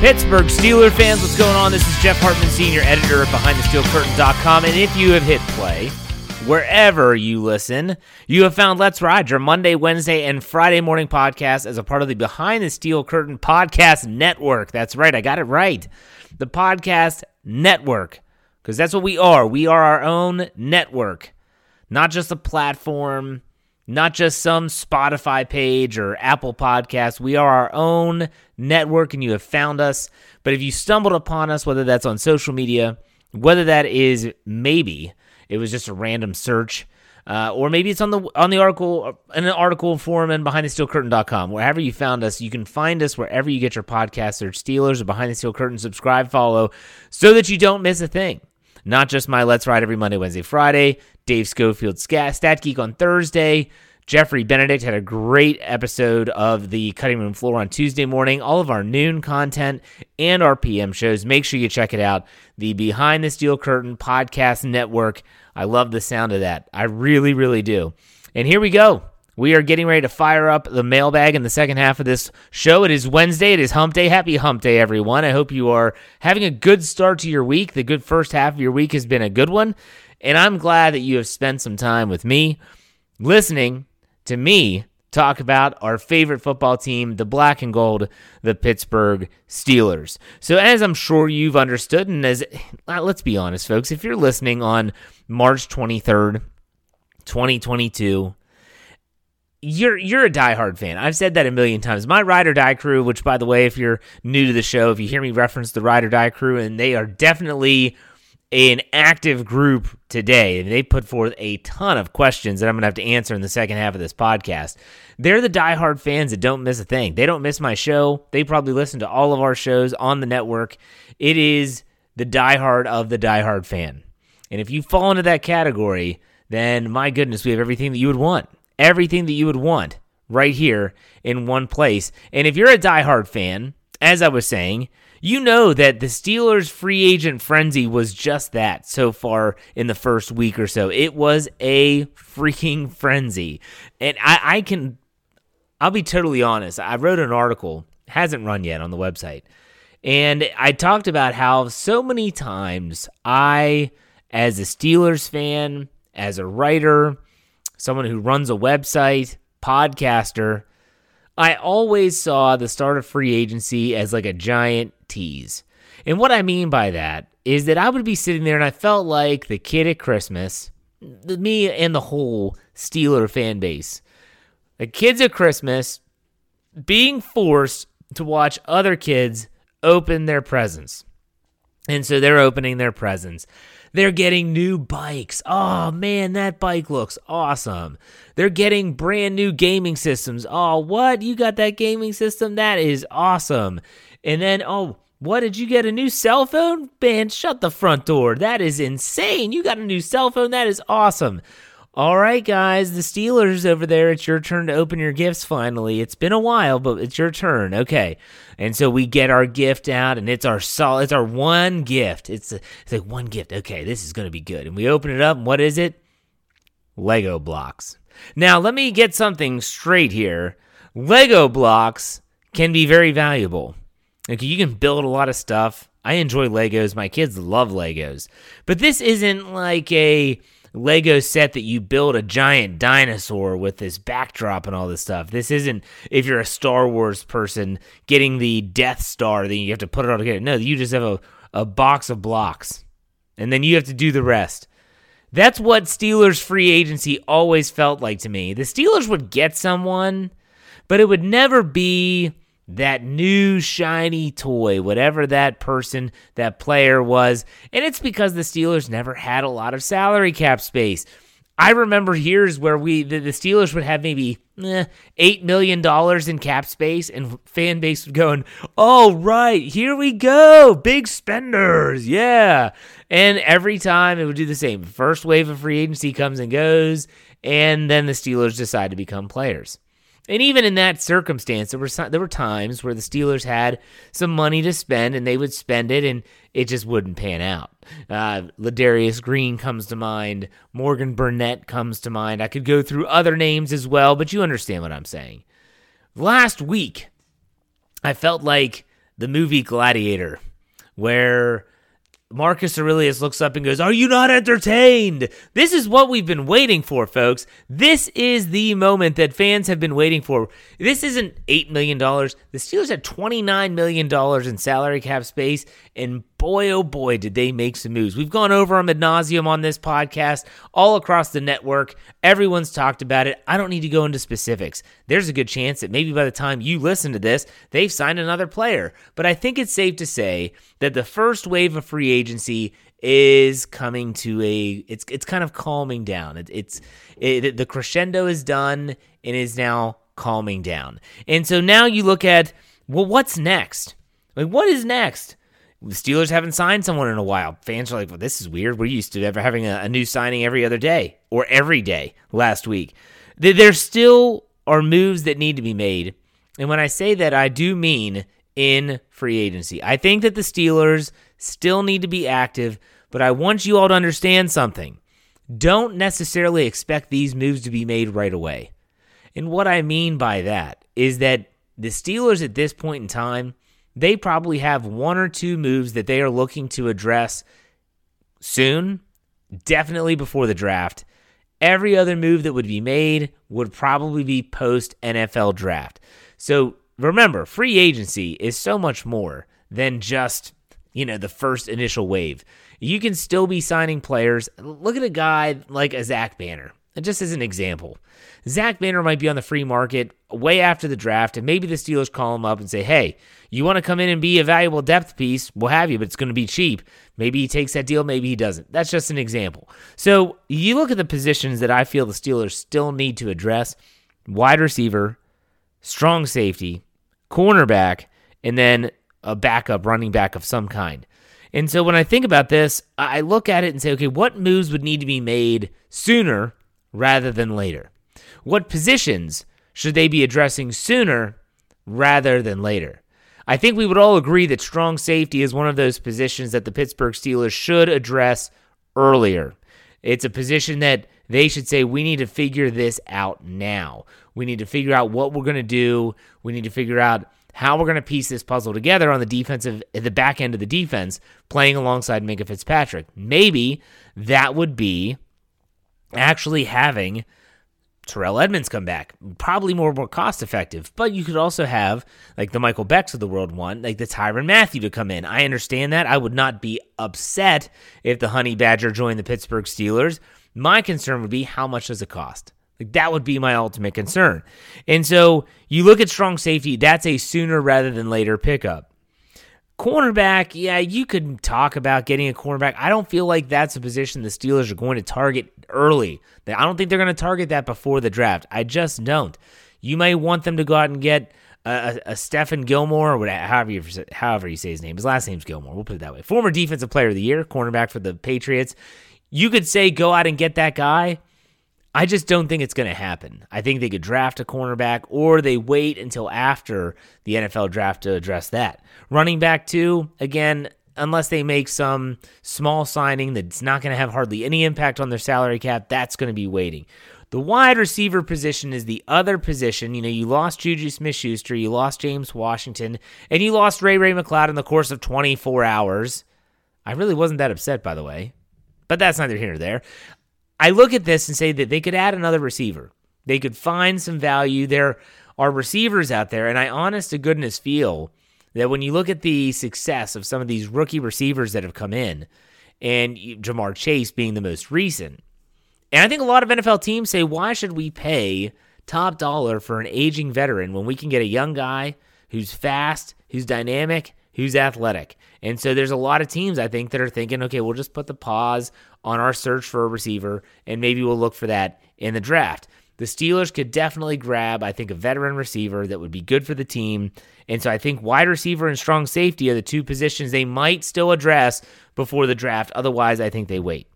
Pittsburgh Steeler fans, what's going on? This is Jeff Hartman, Senior Editor of BehindTheSteelCurtain.com. And if you have hit play, wherever you listen, you have found Let's Ride, your Monday, Wednesday, and Friday morning podcast as a part of the Behind the Steel Curtain Podcast Network. That's right, I got it right. The Podcast Network, because that's what we are. We are our own network, not just a platform not just some Spotify page or Apple podcast. We are our own network and you have found us. But if you stumbled upon us, whether that's on social media, whether that is maybe it was just a random search, uh, or maybe it's on the on the article in an article forum and behindthesteelcurtain.com. Wherever you found us, you can find us wherever you get your podcast. Search Steelers or Behind the Steel Curtain, subscribe, follow, so that you don't miss a thing. Not just my Let's Ride every Monday, Wednesday, Friday. Dave Schofield Stat Geek on Thursday. Jeffrey Benedict had a great episode of the Cutting Room Floor on Tuesday morning. All of our noon content and our PM shows. Make sure you check it out. The Behind the Steel Curtain Podcast Network. I love the sound of that. I really, really do. And here we go. We are getting ready to fire up the mailbag in the second half of this show. It is Wednesday. It is hump day. Happy hump day, everyone. I hope you are having a good start to your week. The good first half of your week has been a good one. And I'm glad that you have spent some time with me listening to me talk about our favorite football team, the black and gold, the Pittsburgh Steelers. So, as I'm sure you've understood, and as uh, let's be honest, folks, if you're listening on March 23rd, 2022, you're you're a diehard fan. I've said that a million times. My ride or die crew, which by the way, if you're new to the show, if you hear me reference the ride or die crew, and they are definitely an active group today. They put forth a ton of questions that I'm going to have to answer in the second half of this podcast. They're the diehard fans that don't miss a thing. They don't miss my show. They probably listen to all of our shows on the network. It is the diehard of the diehard fan. And if you fall into that category, then my goodness, we have everything that you would want. Everything that you would want right here in one place. And if you're a diehard fan, as I was saying, you know that the Steelers' free agent frenzy was just that so far in the first week or so. It was a freaking frenzy. And I, I can, I'll be totally honest. I wrote an article, hasn't run yet on the website. And I talked about how so many times I, as a Steelers fan, as a writer, someone who runs a website, podcaster, I always saw the start of free agency as like a giant tease. And what I mean by that is that I would be sitting there and I felt like the kid at Christmas, me and the whole Steeler fan base, the kids at Christmas being forced to watch other kids open their presents. And so they're opening their presents. They're getting new bikes. Oh man, that bike looks awesome. They're getting brand new gaming systems. Oh, what? You got that gaming system? That is awesome. And then, oh, what did you get a new cell phone? Man, shut the front door. That is insane. You got a new cell phone? That is awesome. All right, guys, the Steelers over there, it's your turn to open your gifts finally. It's been a while, but it's your turn. Okay. And so we get our gift out and it's our sol- it's our one gift. It's, a, it's like one gift. Okay, this is going to be good. And we open it up and what is it? Lego blocks. Now, let me get something straight here. Lego blocks can be very valuable. Okay, you can build a lot of stuff. I enjoy Legos. My kids love Legos. But this isn't like a Lego set that you build a giant dinosaur with this backdrop and all this stuff. This isn't if you're a Star Wars person getting the Death Star, then you have to put it all together. No, you just have a, a box of blocks. And then you have to do the rest. That's what Steelers free agency always felt like to me. The Steelers would get someone, but it would never be that new shiny toy, whatever that person, that player was. And it's because the Steelers never had a lot of salary cap space. I remember years where we the, the Steelers would have maybe eh, eight million dollars in cap space, and fan base would go, "Oh right, here we go, big spenders, yeah." And every time it would do the same. First wave of free agency comes and goes, and then the Steelers decide to become players. And even in that circumstance, there were there were times where the Steelers had some money to spend, and they would spend it, and it just wouldn't pan out. Uh, Ladarius Green comes to mind. Morgan Burnett comes to mind. I could go through other names as well, but you understand what I'm saying. Last week, I felt like the movie Gladiator, where Marcus Aurelius looks up and goes, Are you not entertained? This is what we've been waiting for, folks. This is the moment that fans have been waiting for. This isn't $8 million. The Steelers had $29 million in salary cap space, and boy, oh boy, did they make some moves. We've gone over them ad nauseum on this podcast, all across the network. Everyone's talked about it. I don't need to go into specifics. There's a good chance that maybe by the time you listen to this, they've signed another player. But I think it's safe to say that the first wave of free agency is coming to a it's it's kind of calming down. It, it's it, the crescendo is done and is now calming down. And so now you look at well, what's next? Like what is next? The Steelers haven't signed someone in a while. Fans are like, well, this is weird. We're used to ever having a, a new signing every other day or every day last week. There still are moves that need to be made. And when I say that, I do mean in free agency. I think that the Steelers still need to be active, but I want you all to understand something. Don't necessarily expect these moves to be made right away. And what I mean by that is that the Steelers at this point in time, they probably have one or two moves that they are looking to address soon, definitely before the draft. Every other move that would be made would probably be post NFL draft. So remember, free agency is so much more than just, you know, the first initial wave. You can still be signing players. Look at a guy like a Zach Banner. Just as an example, Zach Banner might be on the free market way after the draft, and maybe the Steelers call him up and say, Hey, you want to come in and be a valuable depth piece? We'll have you, but it's going to be cheap. Maybe he takes that deal, maybe he doesn't. That's just an example. So you look at the positions that I feel the Steelers still need to address wide receiver, strong safety, cornerback, and then a backup running back of some kind. And so when I think about this, I look at it and say, okay, what moves would need to be made sooner rather than later? What positions should they be addressing sooner rather than later? I think we would all agree that strong safety is one of those positions that the Pittsburgh Steelers should address earlier. It's a position that they should say, we need to figure this out now. We need to figure out what we're going to do. We need to figure out how we're going to piece this puzzle together on the defensive, the back end of the defense, playing alongside Minkah Fitzpatrick. Maybe that would be actually having Terrell Edmunds come back. Probably more more cost effective. But you could also have like the Michael Becks of the world one, like the Tyrann Mathieu to come in. I understand that. I would not be upset if the Honey Badger joined the Pittsburgh Steelers. My concern would be how much does it cost? Like that would be my ultimate concern. And so you look at strong safety, that's a sooner rather than later pickup. Cornerback, yeah, you could talk about getting a cornerback. I don't feel like that's a position the Steelers are going to target early. I don't think they're going to target that before the draft. I just don't. You may want them to go out and get a, a, Stephon Gilmore, or whatever, however you, however you say his name. His last name's Gilmore. We'll put it that way. Former Defensive Player of the Year, cornerback for the Patriots. You could say go out and get that guy. I just don't think it's going to happen. I think they could draft a cornerback or they wait until after the NFL draft to address that. Running back, too, again, unless they make some small signing that's not going to have hardly any impact on their salary cap, that's going to be waiting. The wide receiver position is the other position. You know, you lost Juju Smith Schuster, you lost James Washington, and you lost Ray Ray McCloud in the course of 24 hours. I really wasn't that upset, by the way, but that's neither here nor there. I look at this and say that they could add another receiver. They could find some value. There are receivers out there, and I honest to goodness feel that when you look at the success of some of these rookie receivers that have come in, and Ja'Marr Chase being the most recent, and I think a lot of NFL teams say, why should we pay top dollar for an aging veteran when we can get a young guy who's fast, who's dynamic, who's athletic? And so there's a lot of teams I think that are thinking, okay, we'll just put the pause on our search for a receiver and maybe we'll look for that in the draft. The Steelers could definitely grab, I think, a veteran receiver that would be good for the team. And so I think wide receiver and strong safety are the two positions they might still address before the draft. Otherwise, I think they wait.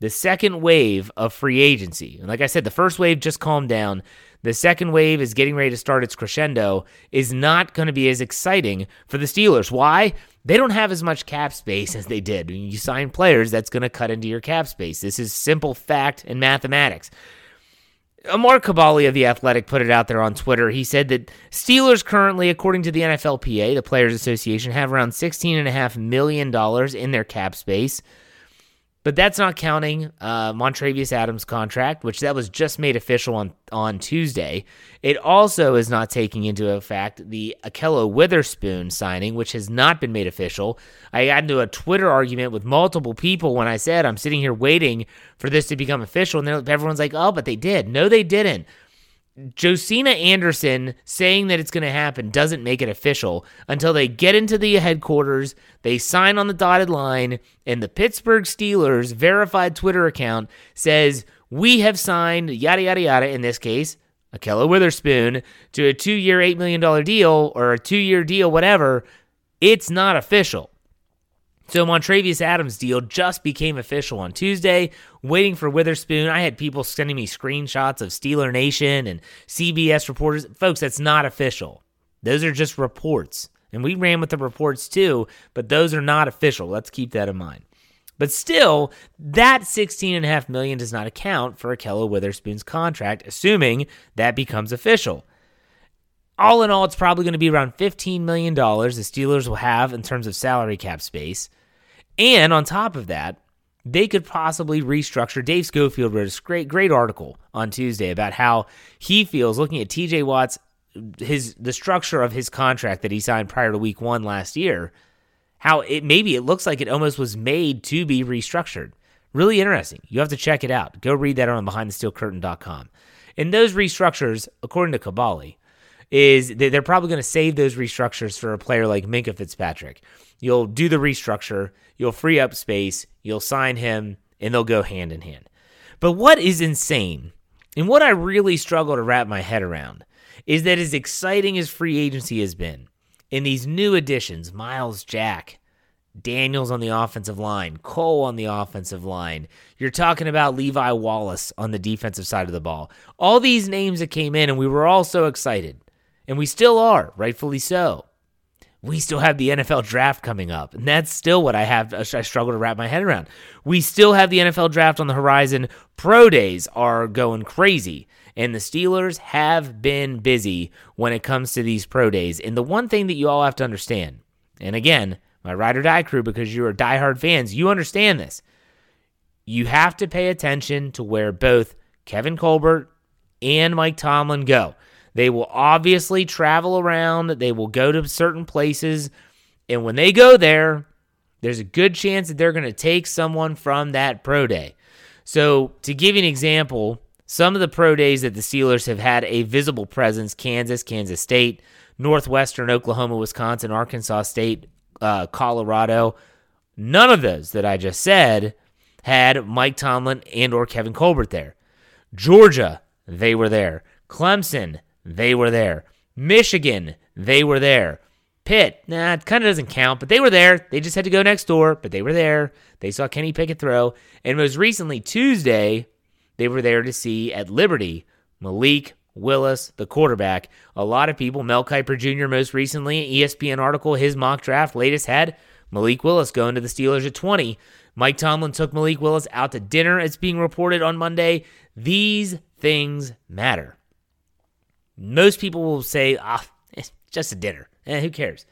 The second wave of free agency, and like I said, the first wave just calmed down. The second wave is getting ready to start its crescendo, is not going to be as exciting for the Steelers. Why? They don't have as much cap space as they did. When you sign players, that's going to cut into your cap space. This is simple fact and mathematics. Amar Kaboly of The Athletic put it out there on Twitter. He said that Steelers currently, according to the NFLPA, the Players Association, have around $16.5 million in their cap space. But that's not counting uh, Montravius Adams' contract, which that was just made official on, on Tuesday. It also is not taking into effect the Ahkello Witherspoon signing, which has not been made official. I got into a Twitter argument with multiple people when I said I'm sitting here waiting for this to become official, and everyone's like, "Oh, but they did." No, they didn't. Josina Anderson saying that it's going to happen doesn't make it official until they get into the headquarters, they sign on the dotted line, and the Pittsburgh Steelers verified Twitter account says, We have signed yada, yada, yada, in this case, Ahkello Witherspoon, to a two year, $8 million deal or a two year deal, whatever. It's not official. So Montravius Adams' deal just became official on Tuesday. Waiting for Witherspoon, I had people sending me screenshots of Steeler Nation and CBS reporters. Folks, that's not official. Those are just reports. And we ran with the reports too, but those are not official. Let's keep that in mind. But still, that 16.5 million does not account for Ahkello Witherspoon's contract, assuming that becomes official. All in all, it's probably going to be around $15 million the Steelers will have in terms of salary cap space. And on top of that, they could possibly restructure. Dave Schofield wrote a great, great article on Tuesday about how he feels looking at TJ Watt's his the structure of his contract that he signed prior to week one last year, how it maybe it looks like it almost was made to be restructured. Really interesting. You have to check it out. Go read that on behindthesteelcurtain.com. And those restructures, according to Kaboly, is they're probably going to save those restructures for a player like Minkah Fitzpatrick. You'll do the restructure, you'll free up space, you'll sign him, and they'll go hand in hand. But what is insane, and what I really struggle to wrap my head around, is that as exciting as free agency has been, in these new additions, Myles Jack, Daniels on the offensive line, Cole on the offensive line. You're talking about Levi Wallace on the defensive side of the ball. All these names that came in, and we were all so excited. And we still are, rightfully so. We still have the NFL draft coming up, and that's still what I have. Uh, I struggle to wrap my head around. We still have the NFL draft on the horizon. Pro days are going crazy, and the Steelers have been busy when it comes to these pro days. And the one thing that you all have to understand, and again, my ride or die crew, because you are diehard fans, you understand this. You have to pay attention to where both Kevin Colbert and Mike Tomlin go. They will obviously travel around, they will go to certain places, and when they go there, there's a good chance that they're going to take someone from that pro day. So, to give you an example, some of the pro days that the Steelers have had a visible presence Kansas, Kansas State, Northwestern, Oklahoma, Wisconsin, Arkansas State, uh, Colorado. None of those that I just said had Mike Tomlin and or Kevin Colbert there. Georgia, they were there. Clemson, they were there. Michigan, they were there. Pitt, nah, it kind of doesn't count, but they were there. They just had to go next door, but they were there. They saw Kenny Pickett throw. And most recently, Tuesday, they were there to see at Liberty Malik Willis, the quarterback. A lot of people, Mel Kiper Jr. most recently, ESPN article, his mock draft latest had Malik Willis going to the Steelers at 20. Mike Tomlin took Malik Willis out to dinner, it's being reported on Monday. These things matter. Most people will say, ah, it's just a dinner. Eh, who cares?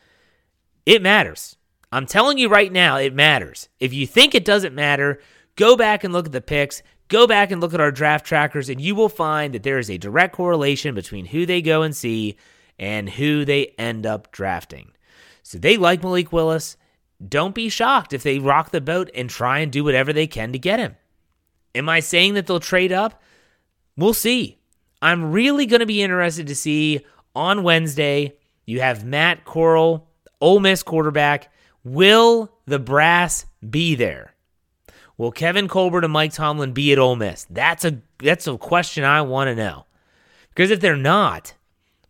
It matters. I'm telling you right now, it matters. If you think it doesn't matter, go back and look at the picks. Go back and look at our draft trackers, and you will find that there is a direct correlation between who they go and see and who they end up drafting. So they like Malik Willis. Don't be shocked if they rock the boat and try and do whatever they can to get him. Am I saying that they'll trade up? We'll see. I'm really going to be interested to see on Wednesday. You have Matt Corral, Ole Miss quarterback. Will the brass be there? Will Kevin Colbert and Mike Tomlin be at Ole Miss? That's a that's a question I want to know. Because if they're not,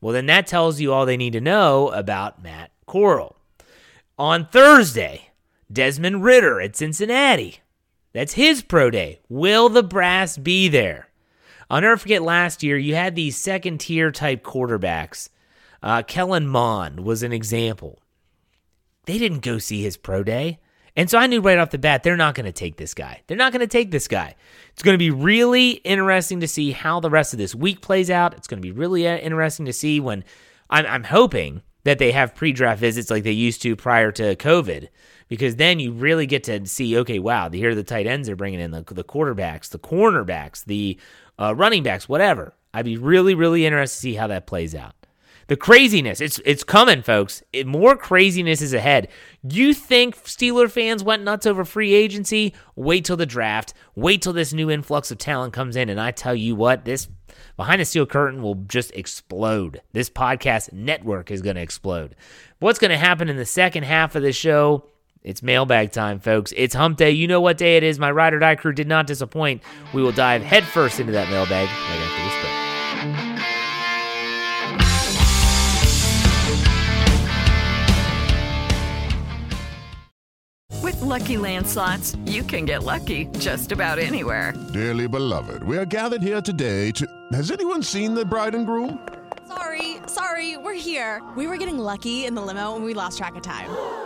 well then that tells you all they need to know about Matt Corral. On Thursday, Desmond Ridder at Cincinnati. That's his pro day. Will the brass be there? I'll never forget last year, you had these second tier type quarterbacks. Uh, Kellen Mond was an example. They didn't go see his pro day. And so I knew right off the bat, they're not going to take this guy. They're not going to take this guy. It's going to be really interesting to see how the rest of this week plays out. It's going to be really uh, interesting to see when I'm, I'm hoping that they have pre draft visits like they used to prior to COVID, because then you really get to see, okay, wow, here are the tight ends they're bringing in, the, the quarterbacks, the cornerbacks, the uh, running backs, whatever. I'd be really, really interested to see how that plays out. The craziness, it's it's coming, folks. It, more craziness is ahead. You think Steeler fans went nuts over free agency? Wait till the draft. Wait till this new influx of talent comes in, and I tell you what, this behind the steel curtain will just explode. This podcast network is going to explode. What's going to happen in the second half of the show? It's mailbag time, folks. It's hump day. You know what day it is. My ride or die crew did not disappoint. We will dive headfirst into that mailbag right after this break. With Lucky Land slots, you can get lucky just about anywhere. Dearly beloved, we are gathered here today to. Has anyone seen the bride and groom? Sorry, sorry, we're here. We were getting lucky in the limo and we lost track of time.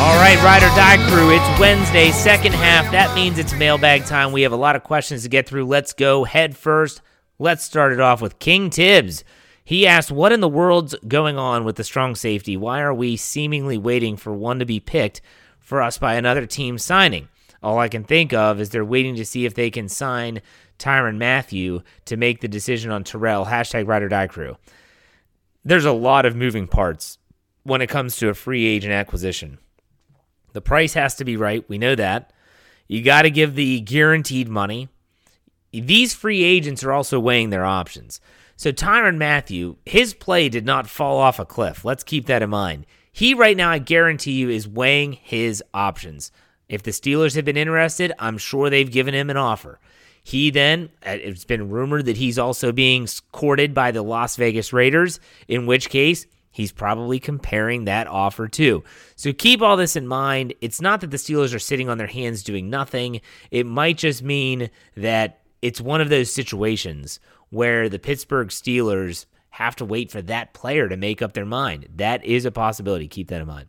All right, Ride or Die crew, it's Wednesday, second half. That means it's mailbag time. We have a lot of questions to get through. Let's go head first. Let's start it off with King Tibbs. He asked, What in the world's going on with the strong safety? Why are we seemingly waiting for one to be picked for us by another team signing? All I can think of is they're waiting to see if they can sign Tyrann Mathieu to make the decision on Terrell. Hashtag Ride or Die crew. There's a lot of moving parts when it comes to a free agent acquisition. The price has to be right. We know that. You got to give the guaranteed money. These free agents are also weighing their options. So Tyrann Mathieu, his play did not fall off a cliff. Let's keep that in mind. He right now, I guarantee you, is weighing his options. If the Steelers have been interested, I'm sure they've given him an offer. He then, uh, it's been rumored that he's also being courted by the Las Vegas Raiders, in which case he's probably comparing that offer to. So keep all this in mind. It's not that the Steelers are sitting on their hands doing nothing. It might just mean that it's one of those situations where the Pittsburgh Steelers have to wait for that player to make up their mind. That is a possibility. Keep that in mind.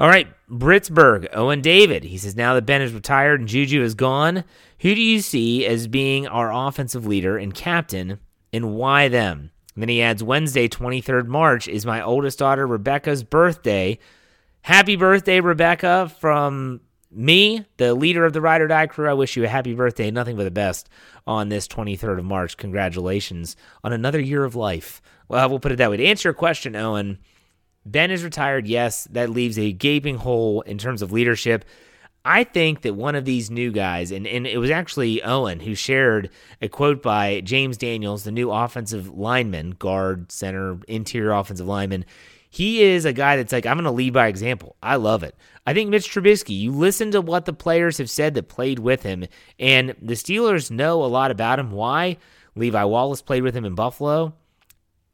All right, Britsburg, Owen David. He says now that Ben is retired and Juju is gone, who do you see as being our offensive leader and captain, and why them? And then he adds Wednesday, 23rd March, is my oldest daughter Rebecca's birthday. Happy birthday, Rebecca, from me, the leader of the Ride or Die crew. I wish you a happy birthday, nothing but the best on this 23rd of March. Congratulations on another year of life. Well, we'll put it that way. To answer your question, Owen, Ben is retired. Yes, that leaves a gaping hole in terms of leadership. I think that one of these new guys, and, and it was actually Owen who shared a quote by James Daniels, the new offensive lineman, guard, center, interior offensive lineman. He is a guy that's like, I'm going to lead by example. I love it. I think Mitch Trubisky, you listen to what the players have said that played with him, and the Steelers know a lot about him. Why? Levi Wallace played with him in Buffalo.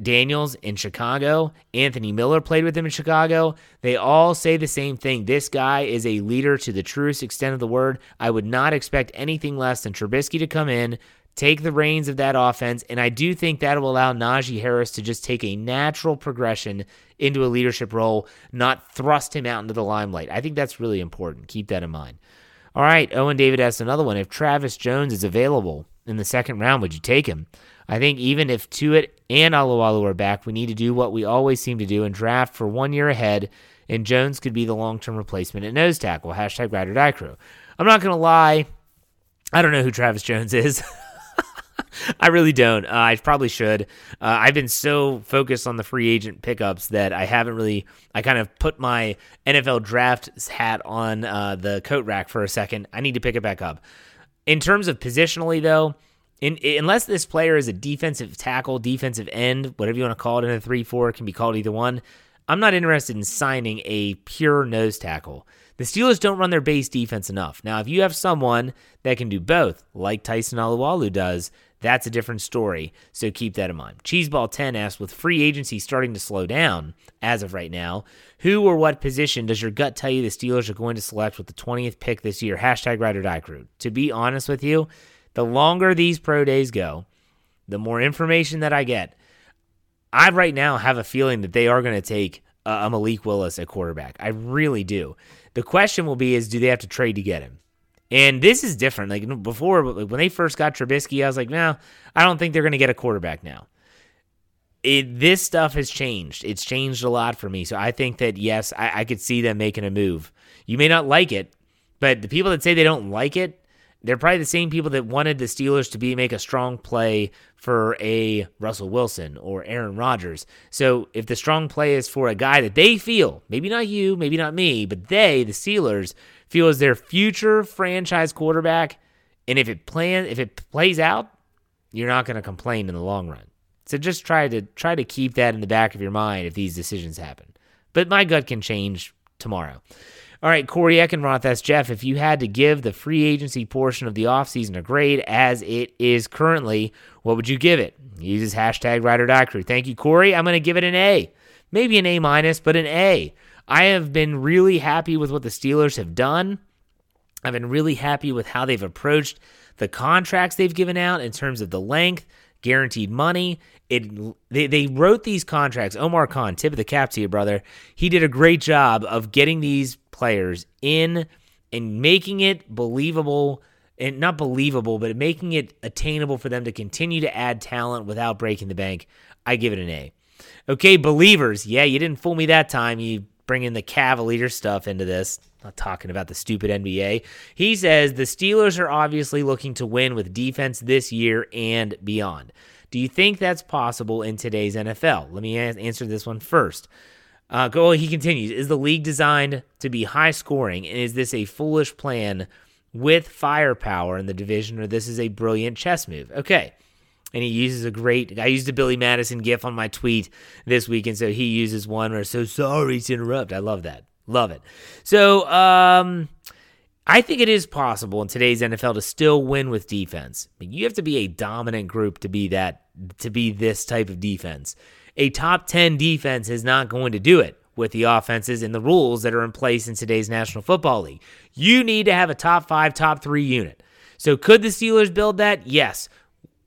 Daniels in Chicago, Anthony Miller played with him in Chicago. They all say the same thing. This guy is a leader to the truest extent of the word. I would not expect anything less than Trubisky to come in, take the reins of that offense, and I do think that will allow Najee Harris to just take a natural progression into a leadership role, not thrust him out into the limelight. I think that's really important. Keep that in mind. All right, Owen David asked another one. If Travis Jones is available in the second round, would you take him? I think even if Tuitt and Alualu are back, we need to do what we always seem to do and draft for one year ahead, and Jones could be the long term replacement at nose tackle. Hashtag Ride or Die Crew. I'm not going to lie. I don't know who Travis Jones is. I really don't. Uh, I probably should. Uh, I've been so focused on the free agent pickups that I haven't really. I kind of put my NFL draft hat on uh, the coat rack for a second. I need to pick it back up. In terms of positionally, though, in, unless this player is a defensive tackle, defensive end, whatever you want to call it in a 3 4, can be called either one. I'm not interested in signing a pure nose tackle. The Steelers don't run their base defense enough. Now, if you have someone that can do both, like Tyson Alualu does, that's a different story. So keep that in mind. Cheeseball10 asks With free agency starting to slow down as of right now, who or what position does your gut tell you the Steelers are going to select with the 20th pick this year? Hashtag Ride or Die Crew. To be honest with you, the longer these pro days go, the more information that I get. I right now have a feeling that they are going to take uh, a Malik Willis at quarterback. I really do. The question will be: Is do they have to trade to get him? And this is different. Like before, when they first got Trubisky, I was like, no, I don't think they're going to get a quarterback now. It, this stuff has changed. It's changed a lot for me. So I think that yes, I, I could see them making a move. You may not like it, but the people that say they don't like it, they're probably the same people that wanted the Steelers to be make a strong play for a Russell Wilson or Aaron Rodgers. So if the strong play is for a guy that they feel, maybe not you, maybe not me, but they, the Steelers, feel is their future franchise quarterback, and if it plan if it plays out, you're not going to complain in the long run. So just try to try to keep that in the back of your mind if these decisions happen. But my gut can change tomorrow. All right, Corey Eckenroth asks Jeff, if you had to give the free agency portion of the offseason a grade as it is currently, what would you give it? Uses hashtag Ride or Crew. Thank you, Corey. I'm going to give it an A. Maybe an A minus, but an A. I have been really happy with what the Steelers have done. I've been really happy with how they've approached the contracts they've given out in terms of the length, guaranteed money. It they, they wrote these contracts. Omar Khan, tip of the cap to you, brother. He did a great job of getting these players in and making it believable and not believable, but making it attainable for them to continue to add talent without breaking the bank. I give it an A. Okay, believers. Yeah, you didn't fool me that time. You bring in the Cavalier stuff into this. Not talking about the stupid NBA. He says the Steelers are obviously looking to win with defense this year and beyond. Do you think that's possible in today's NFL? Let me answer this one first. Uh, go. He continues. Is the league designed to be high scoring, and is this a foolish plan with firepower in the division, or this is a brilliant chess move? Okay. And he uses a great. I used a Billy Madison gif on my tweet this week, and so he uses one where so sorry to interrupt. I love that. Love it. So, um, I think it is possible in today's NFL to still win with defense. But you have to be a dominant group to be that to be this type of defense. A top 10 defense is not going to do it with the offenses and the rules that are in place in today's National Football League. You need to have a top five, top three unit. So, could the Steelers build that? Yes.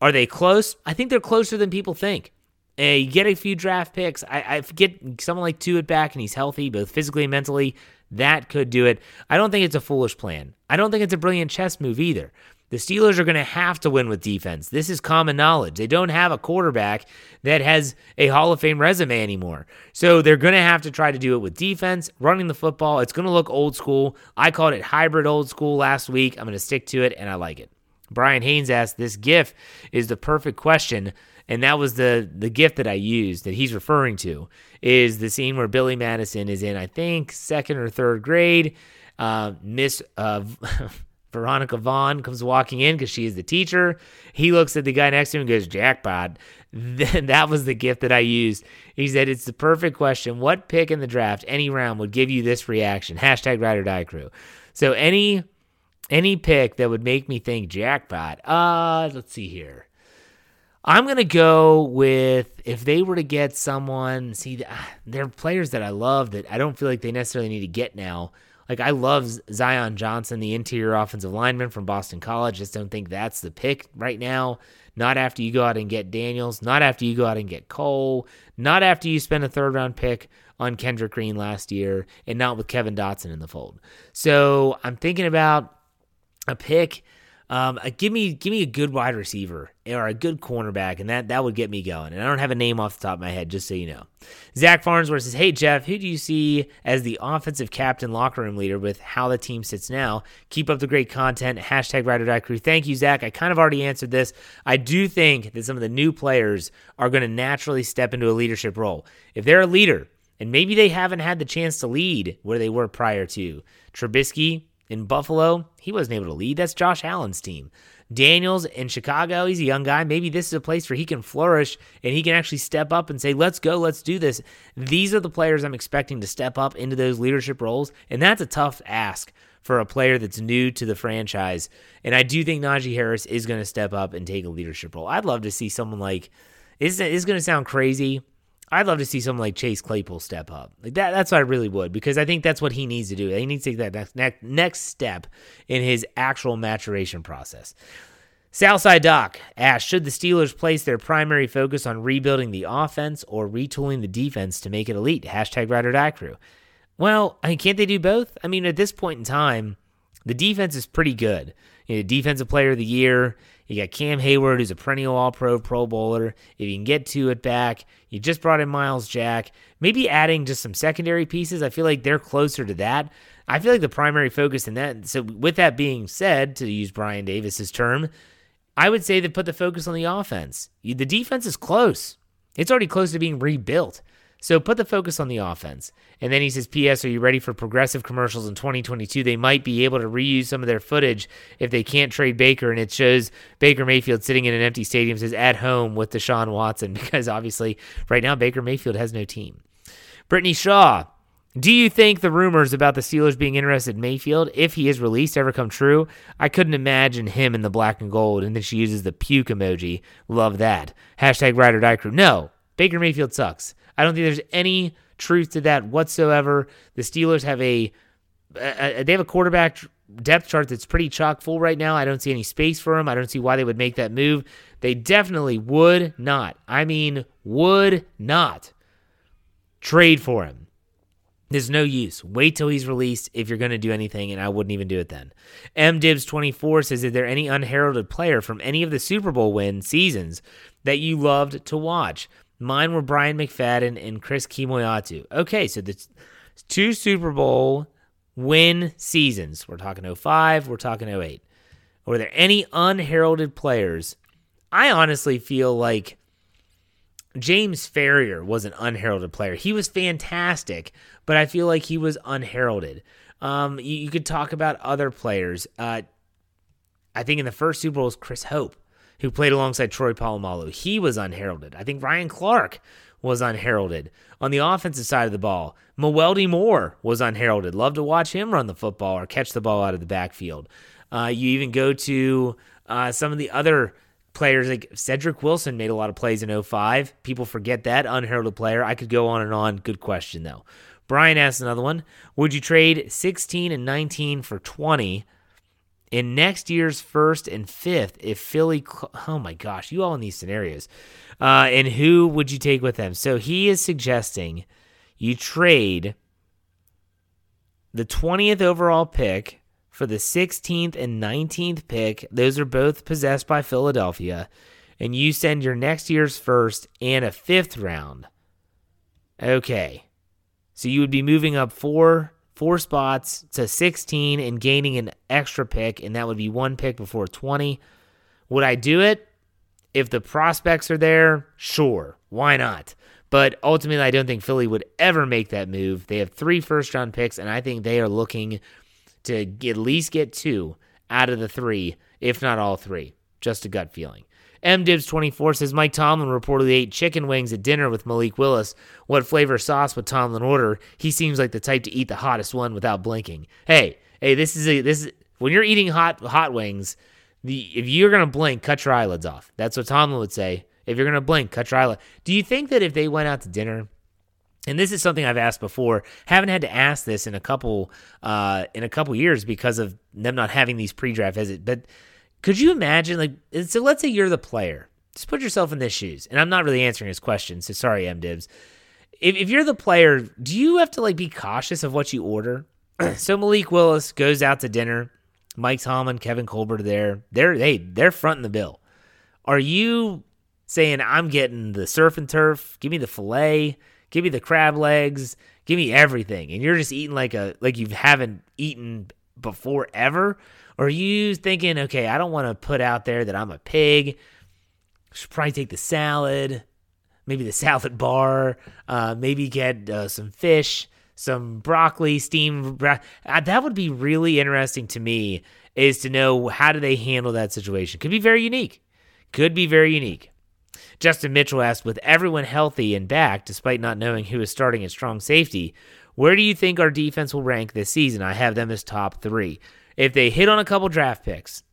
Are they close? I think they're closer than people think. Uh, you get a few draft picks. I, I get someone like Tuitt back and he's healthy, both physically and mentally. That could do it. I don't think it's a foolish plan. I don't think it's a brilliant chess move either. The Steelers are going to have to win with defense. This is common knowledge. They don't have a quarterback that has a Hall of Fame resume anymore. So they're going to have to try to do it with defense, running the football. It's going to look old school. I called it hybrid old school last week. I'm going to stick to it, and I like it. Brian Haynes asked, This GIF is the perfect question. And that was the the gift that I used that he's referring to is the scene where Billy Madison is in, I think, second or third grade. Uh, Miss uh, Veronica Vaughn comes walking in because she is the teacher. He looks at the guy next to him and goes, Jackpot. Then that was the gift that I used. He said, It's the perfect question. What pick in the draft, any round, would give you this reaction? Hashtag ride or die crew. So any any pick that would make me think jackpot. Uh, let's see here. I'm gonna go with if they were to get someone. See, they're players that I love that I don't feel like they necessarily need to get now. Like I love Zion Johnson, the interior offensive lineman from Boston College. Just don't think that's the pick right now. Not after you go out and get Daniels. Not after you go out and get Cole. Not after you spend a third round pick on Kendrick Green last year, and not with Kevin Dotson in the fold. So I'm thinking about a pick um, uh, give me give me a good wide receiver or a good cornerback, and that that would get me going. And I don't have a name off the top of my head, just so you know. Zach Farnsworth says, "Hey Jeff, who do you see as the offensive captain, locker room leader with how the team sits now? Keep up the great content. Hashtag Ride or Die Crew. Thank you, Zach. I kind of already answered this. I do think that some of the new players are going to naturally step into a leadership role. If they're a leader, and maybe they haven't had the chance to lead where they were prior to Trubisky." In Buffalo, he wasn't able to lead. That's Josh Allen's team. Daniels in Chicago, he's a young guy. Maybe this is a place where he can flourish and he can actually step up and say, let's go, let's do this. These are the players I'm expecting to step up into those leadership roles. And that's a tough ask for a player that's new to the franchise. And I do think Najee Harris is going to step up and take a leadership role. I'd love to see someone like, is is going to sound crazy, I'd love to see someone like Chase Claypool step up. Like that that's what I really would because I think that's what he needs to do. He needs to take that next next, next step in his actual maturation process. Southside Doc asks, should the Steelers place their primary focus on rebuilding the offense or retooling the defense to make it elite? Hashtag ride die crew. Well, I mean, can't they do both? I mean, at this point in time, the defense is pretty good. You know, defensive player of the year. You got Cam Heyward, who's a perennial All Pro, Pro Bowler. If you can get Tuitt back, you just brought in Myles Jack. Maybe adding just some secondary pieces. I feel like they're closer to that. I feel like the primary focus in that. So, with that being said, to use Brian Davis's term, I would say that put the focus on the offense. The defense is close. It's already close to being rebuilt. So put the focus on the offense. And then he says, P.S. Are you ready for progressive commercials in 2022? They might be able to reuse some of their footage if they can't trade Baker. And it shows Baker Mayfield sitting in an empty stadium, says at home with Deshaun Watson, because obviously right now Baker Mayfield has no team. Brittany Shaw. Do you think the rumors about the Steelers being interested in Mayfield, if he is released, ever come true? I couldn't imagine him in the black and gold, and then she uses the puke emoji. Love that. Hashtag ride or die crew. No, Baker Mayfield sucks. I don't think there's any truth to that whatsoever. The Steelers have a, a they have a quarterback depth chart that's pretty chock full right now. I don't see any space for him. I don't see why they would make that move. They definitely would not. I mean, would not trade for him. There's no use. Wait till he's released if you're going to do anything, and I wouldn't even do it then. M MDibs24 says, Is there any unheralded player from any of the Super Bowl win seasons that you loved to watch? Mine were Bryant McFadden and Chris Kemoeatu. Okay, so the two Super Bowl win seasons. We're talking 05, we're talking 08. Were there any unheralded players? I honestly feel like James Farrior was an unheralded player. He was fantastic, but I feel like he was unheralded. Um, you, you, could talk about other players. Uh, I think in the first Super Bowl was Chris Hope who played alongside Troy Polamalu. He was unheralded. I think Ryan Clark was unheralded. On the offensive side of the ball, Mewelde Moore was unheralded. Love to watch him run the football or catch the ball out of the backfield. Uh, you even go to uh, some of the other players like Cedric Wilson made a lot of plays in 05. People forget that unheralded player. I could go on and on. Good question though. Brian asked another one. Would you trade 16 and 19 for 20 in next year's first and fifth if Philly? Oh my gosh, you all in these scenarios. Uh, and who would you take with them? So he is suggesting you trade the 20th overall pick for the 16th and 19th pick. Those are both possessed by Philadelphia. And you send your next year's first and a fifth round. Okay. So you would be moving up four four spots to 16 and gaining an extra pick, and that would be one pick before 20. Would I do it? If the prospects are there, sure. Why not? But ultimately, I don't think Philly would ever make that move. They have three first round picks, and I think they are looking to at least get two out of the three, if not all three. Just a gut feeling. MDibs24 says Mike Tomlin reportedly ate chicken wings at dinner with Malik Willis. What flavor sauce would Tomlin order? He seems like the type to eat the hottest one without blinking. Hey, hey, this is a this is when you're eating hot hot wings. The if you're gonna blink, cut your eyelids off. That's what Tomlin would say. If you're to blink, cut your eyelid. Do you think that if they went out to dinner, and this is something I've asked before, haven't had to ask this in a couple uh, in a couple years because of them not having these pre-draft visits. But could you imagine, like, so let's say you're the player. Just put yourself in their shoes. And I'm not really answering his question, so sorry, M Dibs. If, if you're the player, do you have to like be cautious of what you order? so Malik Willis goes out to dinner. Mike Tomlin, Kevin Colbert are there. They're they they're fronting the bill. Are you saying, I'm getting the surf and turf, give me the filet, give me the crab legs, give me everything. And you're just eating like a like you haven't eaten before ever? Or are you thinking, okay, I don't want to put out there that I'm a pig. Should probably take the salad, maybe the salad bar, uh, maybe get uh, some fish, some broccoli, steamed. Bro- uh, that would be really interesting to me. Is to know how do they handle that situation? Could be very unique. Could be very unique. Justin Mitchell asked, with everyone healthy and back, despite not knowing who is starting at strong safety, where do you think our defense will rank this season? I have them as top three. If they hit on a couple draft picks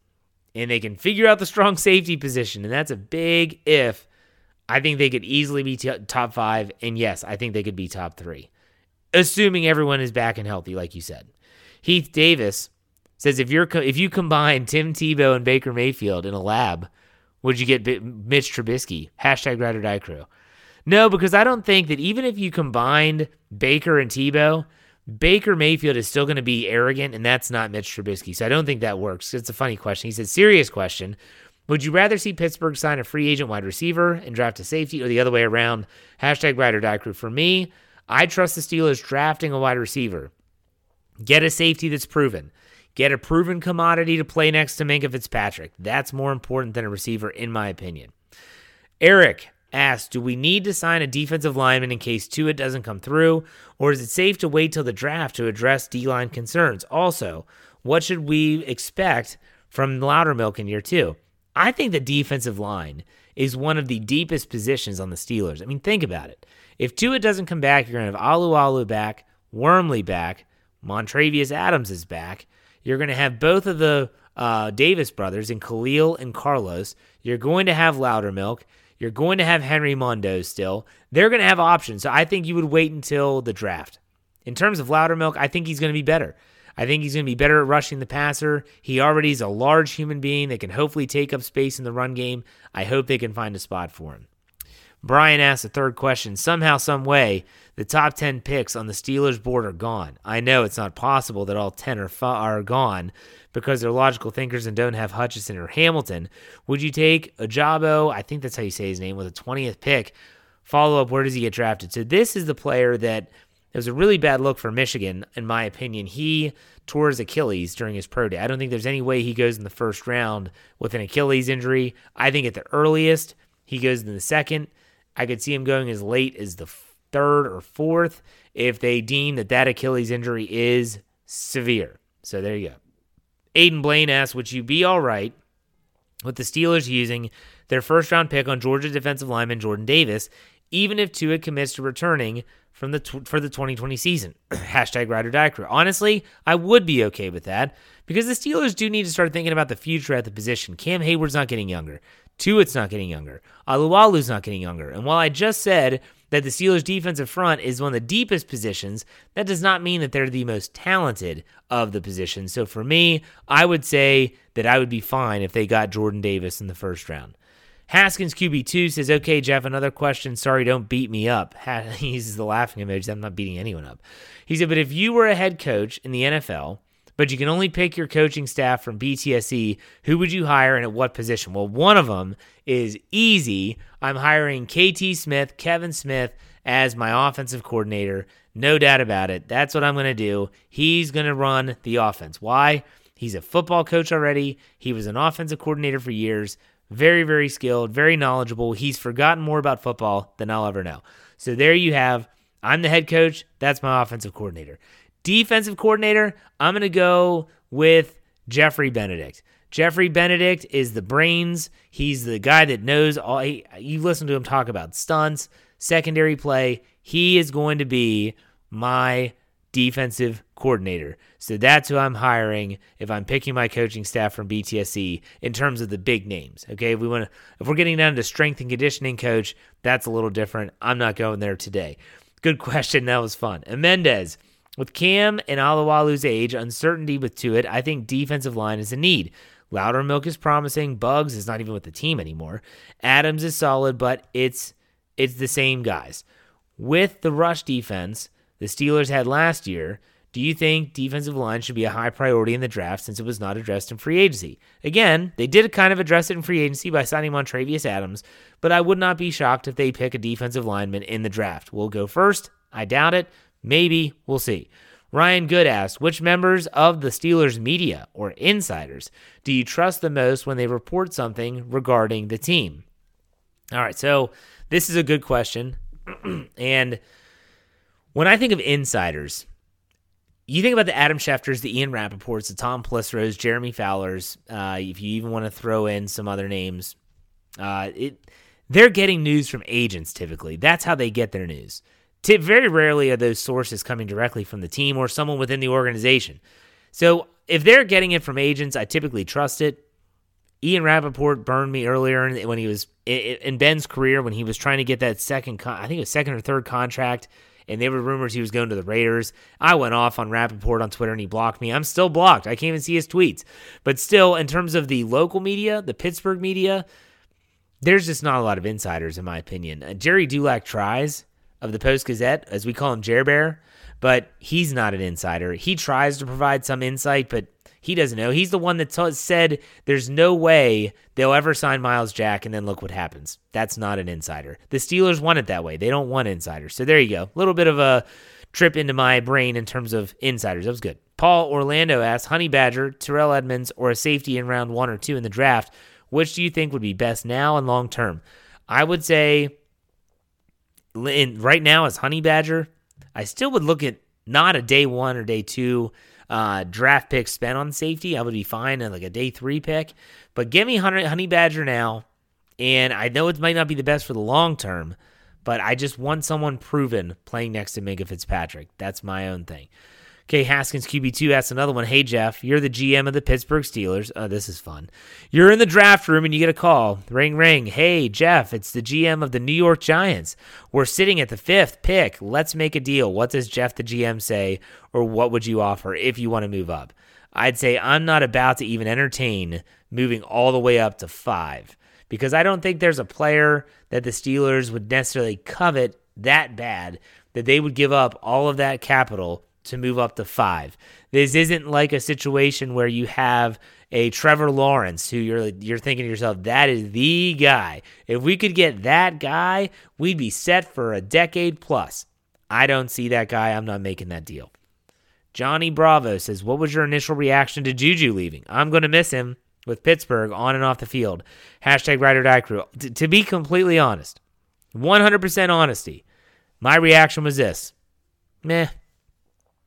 and they can figure out the strong safety position, and that's a big if, I think they could easily be t- top five. And yes, I think they could be top three, assuming everyone is back and healthy, like you said. Heath Davis says if you're co- if you combine Tim Tebow and Baker Mayfield in a lab, would you get Mitch Trubisky? Hashtag ride or die crew. No, because I don't think that even if you combined Baker and Tebow, Baker Mayfield is still going to be arrogant, and that's not Mitch Trubisky. So I don't think that works. It's a funny question. He said, serious question. Would you rather see Pittsburgh sign a free agent wide receiver and draft a safety or the other way around? Hashtag ride or die crew. For me, I trust the Steelers drafting a wide receiver. Get a safety that's proven. Get a proven commodity to play next to Minkah Fitzpatrick. That's more important than a receiver, in my opinion. Eric asked, Do we need to sign a defensive lineman in case Tuitt doesn't come through, or is it safe to wait till the draft to address D line concerns? Also, what should we expect from Loudermilk in year two? I think the defensive line is one of the deepest positions on the Steelers. I mean, think about it. If Tuitt doesn't come back, you're going to have Alualu back, Wormley back, Montravius Adams is back. You're going to have both of the uh, Davis brothers in Khalil and Carlos. You're going to have Loudermilk. You're going to have Henry Mondeaux still. They're going to have options. So I think you would wait until the draft. In terms of Loudermilk, I think he's going to be better. I think he's going to be better at rushing the passer. He already is a large human being that can hopefully take up space in the run game. I hope they can find a spot for him. Brian asked a third question. Somehow, some way, the top 10 picks on the Steelers board are gone. I know it's not possible that all 10 are, fa- are gone because they're logical thinkers and don't have Hutchinson or Hamilton. Would you take Ojabo? I think that's how you say his name, with a 20th pick. Follow up, where does he get drafted? So, this is the player that it was a really bad look for Michigan, in my opinion. He tore his Achilles during his pro day. I don't think there's any way he goes in the first round with an Achilles injury. I think at the earliest, he goes in the second. I could see him going as late as the third or fourth if they deem that that Achilles injury is severe. So there you go. Aiden Blaine asks, would you be all right with the Steelers using their first round pick on Georgia defensive lineman Jordan Davis, even if Tuitt commits to returning from the tw- for the 2020 season? Hashtag ride or die crew. Honestly, I would be okay with that because the Steelers do need to start thinking about the future at the position. Cam Heyward's not getting younger. Tuitt's not getting younger. Alualu's not getting younger. And while I just said that the Steelers' defensive front is one of the deepest positions, that does not mean that they're the most talented of the positions. So for me, I would say that I would be fine if they got Jordan Davis in the first round. Haskins QB2 says, Okay, Jeff, another question. Sorry, don't beat me up. He uses the laughing emoji. I'm not beating anyone up. He said, But if you were a head coach in the NFL, but you can only pick your coaching staff from BTSC, who would you hire and at what position? Well, one of them is easy. I'm hiring KT Smith, Kevin Smith as my offensive coordinator. No doubt about it. That's what I'm going to do. He's going to run the offense. Why? He's a football coach already. He was an offensive coordinator for years. Very, very skilled, very knowledgeable. He's forgotten more about football than I'll ever know. So there you have. I'm the head coach. That's my offensive coordinator. Defensive coordinator, I'm going to go with Jeffrey Benedict. Jeffrey Benedict is the brains. He's the guy that knows all. He, you listen to him talk about stunts, secondary play. He is going to be my defensive coordinator. So that's who I'm hiring if I'm picking my coaching staff from BTSC in terms of the big names. Okay, if we want to, if we're getting down to strength and conditioning coach, that's a little different. I'm not going there today. Good question. That was fun. And Mendez. With Cam and Alualu's age, uncertainty with Tuitt, I think defensive line is a need. Loudermilk is promising. Buggs is not even with the team anymore. Adams is solid, but it's it's the same guys. With the rush defense the Steelers had last year, do you think defensive line should be a high priority in the draft since it was not addressed in free agency? Again, they did kind of address it in free agency by signing Montravius Adams, but I would not be shocked if they pick a defensive lineman in the draft. We'll go first. I doubt it. Maybe. We'll see. Ryan Good asked, which members of the Steelers media or insiders do you trust the most when they report something regarding the team? All right, so this is a good question. and when I think of insiders, you think about the Adam Schefters, the Ian Rapoports, the Tom Pelisseros, Jeremy Fowlers, uh, if you even want to throw in some other names, uh, it they're getting news from agents typically. That's how they get their news. Very rarely are those sources coming directly from the team or someone within the organization. So if they're getting it from agents, I typically trust it. Ian Rapoport burned me earlier when he was in Ben's career when he was trying to get that second, con- I think it was second or third contract, and there were rumors he was going to the Raiders. I went off on Rapoport on Twitter and he blocked me. I'm still blocked. I can't even see his tweets. But still, in terms of the local media, the Pittsburgh media, there's just not a lot of insiders, in my opinion. Uh, Gerry Dulac tries of the Post Gazette, as we call him, Jer Bear, but he's not an insider. He tries to provide some insight, but he doesn't know. He's the one that t- said there's no way they'll ever sign Myles Jack, and then look what happens. That's not an insider. The Steelers want it that way. They don't want insiders. So there you go. A little bit of a trip into my brain in terms of insiders. That was good. Paul Orlando asks Honey Badger, Terrell Edmunds, or a safety in round one or two in the draft. Which do you think would be best now and long term? I would say in, right now as Honey Badger, I still would look at not a day one or day two uh, draft pick spent on safety. I would be fine at like a day three pick. But give me Honey, Badger now. And I know it might not be the best for the long term, but I just want someone proven playing next to Minkah Fitzpatrick. That's my own thing. Okay, Haskins QB2 asks another one. Hey, Jeff, you're the GM of the Pittsburgh Steelers. Oh, this is fun. You're in the draft room and you get a call. Ring, ring. Hey, Jeff, it's the GM of the New York Giants. We're sitting at the fifth pick. Let's make a deal. What does Jeff, the GM, say, or what would you offer if you want to move up? I'd say I'm not about to even entertain moving all the way up to five because I don't think there's a player that the Steelers would necessarily covet that bad that they would give up all of that capital to move up to five. This isn't like a situation where you have a Trevor Lawrence who you're you're thinking to yourself that is the guy. If we could get that guy, we'd be set for a decade plus. I don't see that guy. I'm not making that deal. Johnny Bravo says, "What was your initial reaction to Juju leaving? I'm going to miss him with Pittsburgh on and off the field." Hashtag Ride or Die Crew. T- to be completely honest, 100% honesty, my reaction was this: Meh,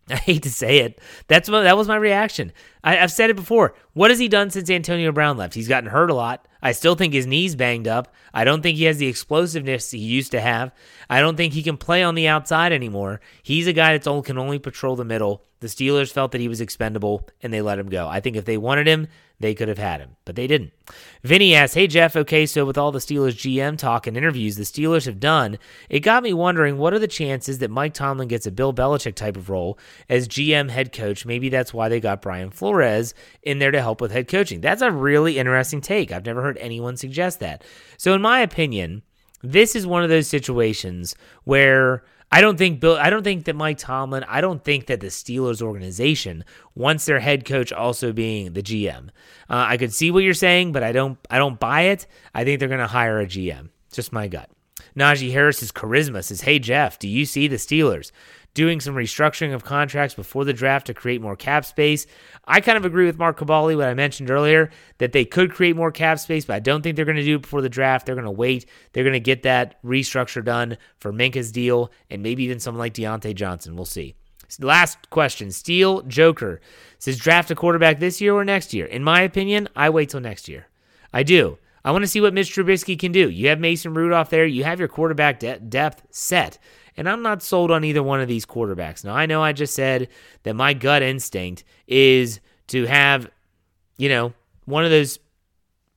I hate to say it. That's what that was my reaction. I, have said it before. What has he done since Antonio Brown left? He's gotten hurt a lot. I still think his knees banged up. I don't think he has the explosiveness he used to have. I don't think he can play on the outside anymore. He's a guy that can only patrol the middle. The Steelers felt that he was expendable and they let him go. I think if they wanted him, they could have had him, but they didn't. Vinny asks, Hey Jeff, okay, so with all the Steelers GM talk and interviews the Steelers have done, it got me wondering what are the chances that Mike Tomlin gets a Bill Belichick type of role as GM head coach? Maybe that's why they got Brian Flores in there to help with head coaching. That's a really interesting take. I've never heard anyone suggest that. So, in my opinion, this is one of those situations where I don't think Bill. I don't think that Mike Tomlin. I don't think that the Steelers organization wants their head coach also being the GM. Uh, I could see what you're saying, but I don't. I don't buy it. I think they're going to hire a GM. Just my gut. Najee Harris's charisma says, "Hey Jeff, do you see the Steelers doing some restructuring of contracts before the draft to create more cap space. I kind of agree with Mark Kaboly, what I mentioned earlier, that they could create more cap space, but I don't think they're going to do it before the draft. They're going to wait. They're going to get that restructure done for Minkah's deal and maybe even someone like Diontae Johnson. We'll see. Last question. Steel Joker says draft a quarterback this year or next year. In my opinion, I wait till next year. I do. I want to see what Mitch Trubisky can do. You have Mason Rudolph there. You have your quarterback de- depth set. And I'm not sold on either one of these quarterbacks. Now, I know I just said that my gut instinct is to have, you know, one of those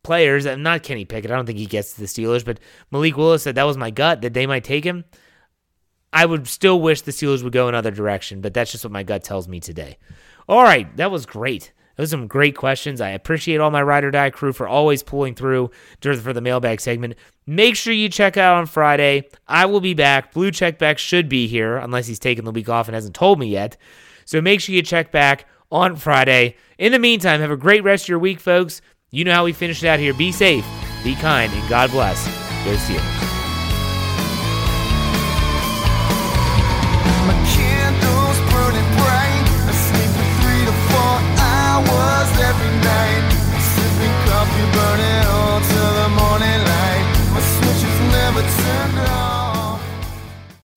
players, and not Kenny Pickett, I don't think he gets to the Steelers, but Malik Willis said that was my gut, that they might take him. I would still wish the Steelers would go another direction, but that's just what my gut tells me today. All right, that was great. Those are some great questions. I appreciate all my ride or die crew for always pulling through for the mailbag segment. Make sure you check out on Friday. I will be back. Blue check Checkback should be here, unless he's taken the week off and hasn't told me yet. So make sure you check back on Friday. In the meantime, have a great rest of your week, folks. You know how we finish it out here. Be safe, be kind, and God bless. Go Steelers.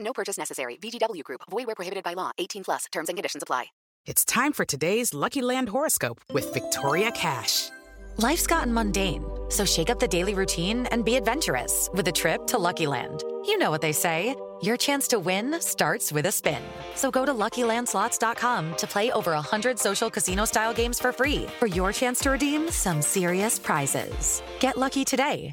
No purchase necessary. VGW Group. Void where prohibited by law. 18 plus. Terms and conditions apply. It's time for today's Lucky Land horoscope with Victoria Cash. Life's gotten mundane, so shake up the daily routine and be adventurous with a trip to Lucky Land. You know what they say. Your chance to win starts with a spin. So go to LuckyLandSlots.com to play over 100 social casino-style games for free for your chance to redeem some serious prizes. Get lucky today